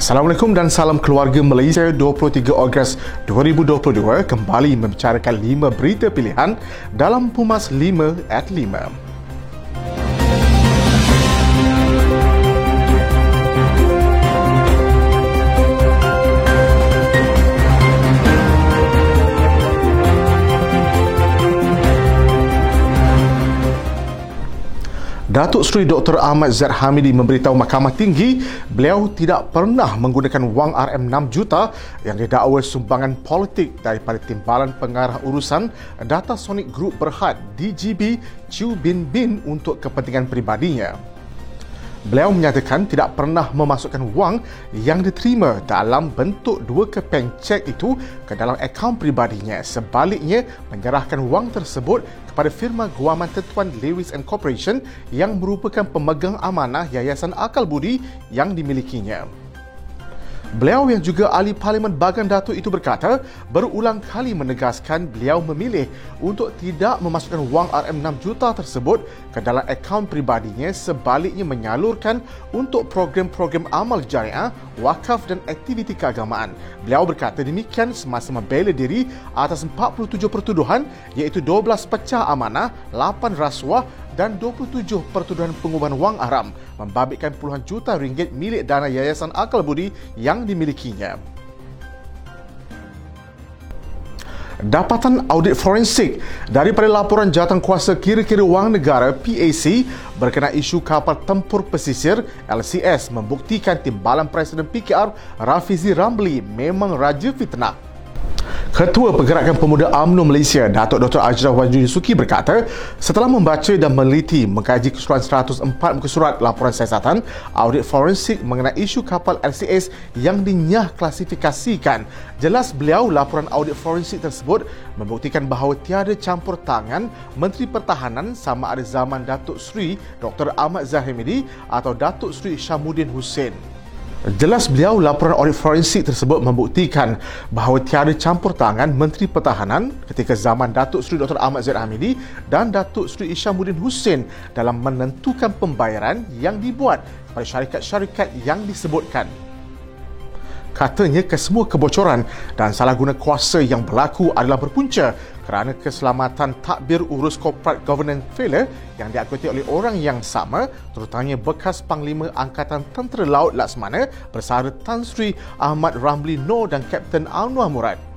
Assalamualaikum dan salam keluarga Malaysia 23 Ogos 2022 kembali membicarakan 5 berita pilihan dalam Pumas 5 at 5. Datuk Seri Dr. Ahmad Zaid Hamidi memberitahu Mahkamah Tinggi beliau tidak pernah menggunakan wang RM6 juta yang didakwa sumbangan politik daripada Timbalan Pengarah Urusan Data Sonic Group Berhad DGB Chew Bin Bin untuk kepentingan peribadinya. Beliau menyatakan tidak pernah memasukkan wang yang diterima dalam bentuk dua kepeng cek itu ke dalam akaun peribadinya. Sebaliknya, menyerahkan wang tersebut kepada firma guaman Tetuan Lewis and Corporation yang merupakan pemegang amanah Yayasan Akal Budi yang dimilikinya. Beliau yang juga ahli Parlimen Bagan Datuk itu berkata, berulang kali menegaskan beliau memilih untuk tidak memasukkan wang RM6 juta tersebut ke dalam akaun peribadinya sebaliknya menyalurkan untuk program-program amal jariah, wakaf dan aktiviti keagamaan. Beliau berkata demikian semasa membela diri atas 47 pertuduhan iaitu 12 pecah amanah, 8 rasuah dan 27 pertuduhan pengubahan wang haram membabitkan puluhan juta ringgit milik dana Yayasan Akal Budi yang dimilikinya. Dapatan audit forensik daripada laporan jawatan kuasa kira-kira wang negara PAC berkenaan isu kapal tempur pesisir LCS membuktikan timbalan Presiden PKR Rafizi Ramli memang raja fitnah. Ketua Pergerakan Pemuda UMNO Malaysia, Datuk Dr. Ajrah Wan Yusuki berkata, setelah membaca dan meliti mengkaji keseluruhan 104 muka surat laporan siasatan audit forensik mengenai isu kapal LCS yang dinyah klasifikasikan, jelas beliau laporan audit forensik tersebut membuktikan bahawa tiada campur tangan Menteri Pertahanan sama ada zaman Datuk Seri Dr. Ahmad Zahimidi atau Datuk Seri Syamuddin Hussein. Jelas beliau laporan audit forensik tersebut membuktikan bahawa tiada campur tangan Menteri Pertahanan ketika zaman Datuk Seri Dr. Ahmad Zaid Hamidi dan Datuk Seri Isyamuddin Hussein dalam menentukan pembayaran yang dibuat kepada syarikat-syarikat yang disebutkan katanya kesemua kebocoran dan salah guna kuasa yang berlaku adalah berpunca kerana keselamatan takbir urus corporate governance failure yang diakuti oleh orang yang sama terutamanya bekas Panglima Angkatan Tentera Laut Laksamana bersara Tan Sri Ahmad Ramli Noor dan Kapten Anwar Murad.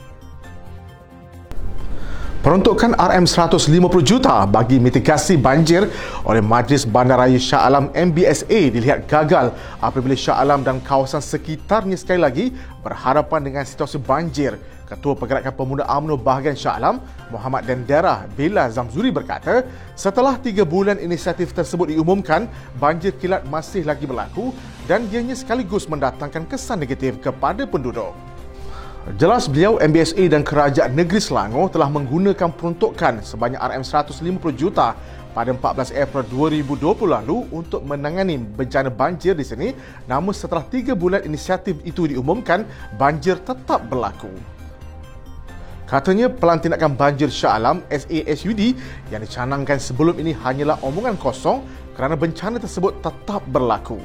Peruntukan RM150 juta bagi mitigasi banjir oleh Majlis Bandaraya Shah Alam MBSA dilihat gagal apabila Shah Alam dan kawasan sekitarnya sekali lagi berhadapan dengan situasi banjir. Ketua Pergerakan Pemuda UMNO bahagian Shah Alam, Muhammad Dendera Bila Zamzuri berkata, setelah tiga bulan inisiatif tersebut diumumkan, banjir kilat masih lagi berlaku dan ianya sekaligus mendatangkan kesan negatif kepada penduduk. Jelas beliau MBSA dan Kerajaan Negeri Selangor telah menggunakan peruntukan sebanyak RM150 juta pada 14 April 2020 lalu untuk menangani bencana banjir di sini namun setelah 3 bulan inisiatif itu diumumkan banjir tetap berlaku. Katanya pelan tindakan banjir Shah Alam SASUD yang dicanangkan sebelum ini hanyalah omongan kosong kerana bencana tersebut tetap berlaku.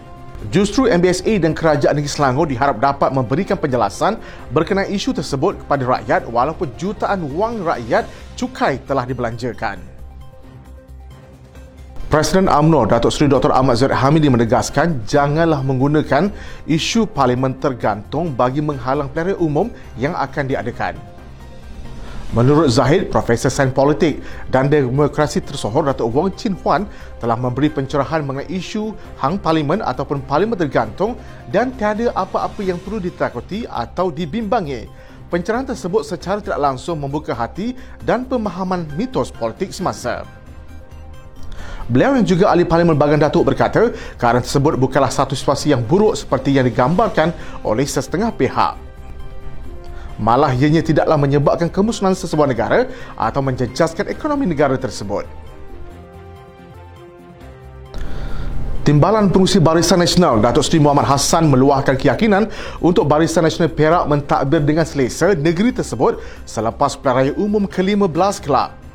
Justru MBSA dan Kerajaan Negeri Selangor diharap dapat memberikan penjelasan berkenaan isu tersebut kepada rakyat walaupun jutaan wang rakyat cukai telah dibelanjakan. Presiden UMNO Datuk Seri Dr. Ahmad Zaid Hamidi menegaskan janganlah menggunakan isu parlimen tergantung bagi menghalang pilihan umum yang akan diadakan. Menurut Zahid, Profesor Sains Politik dan Demokrasi Tersohor Datuk Wong Chin Huan telah memberi pencerahan mengenai isu hang parlimen ataupun parlimen tergantung dan tiada apa-apa yang perlu ditakuti atau dibimbangi. Pencerahan tersebut secara tidak langsung membuka hati dan pemahaman mitos politik semasa. Beliau yang juga ahli parlimen Bagan Datuk berkata, keadaan tersebut bukanlah satu situasi yang buruk seperti yang digambarkan oleh setengah pihak malah ianya tidaklah menyebabkan kemusnahan sesebuah negara atau menjejaskan ekonomi negara tersebut. Timbalan Pengurusi Barisan Nasional Datuk Seri Muhammad Hassan meluahkan keyakinan untuk Barisan Nasional Perak mentadbir dengan selesa negeri tersebut selepas pilihan raya umum ke-15 kelab.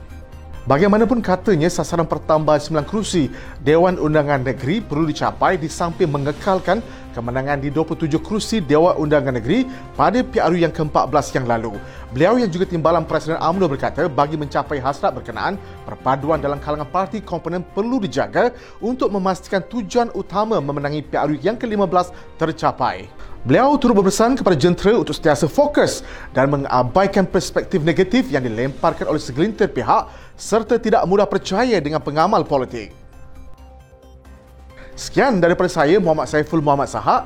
Bagaimanapun katanya sasaran pertambahan 9 kerusi Dewan Undangan Negeri perlu dicapai di samping mengekalkan kemenangan di 27 kerusi Dewan Undangan Negeri pada PRU yang ke-14 yang lalu. Beliau yang juga timbalan Presiden UMNO berkata bagi mencapai hasrat berkenaan, perpaduan dalam kalangan parti komponen perlu dijaga untuk memastikan tujuan utama memenangi PRU yang ke-15 tercapai. Beliau turut berpesan kepada jentera untuk sentiasa fokus dan mengabaikan perspektif negatif yang dilemparkan oleh segelintir pihak serta tidak mudah percaya dengan pengamal politik. Sekian daripada saya Muhammad Saiful Muhammad Sahak.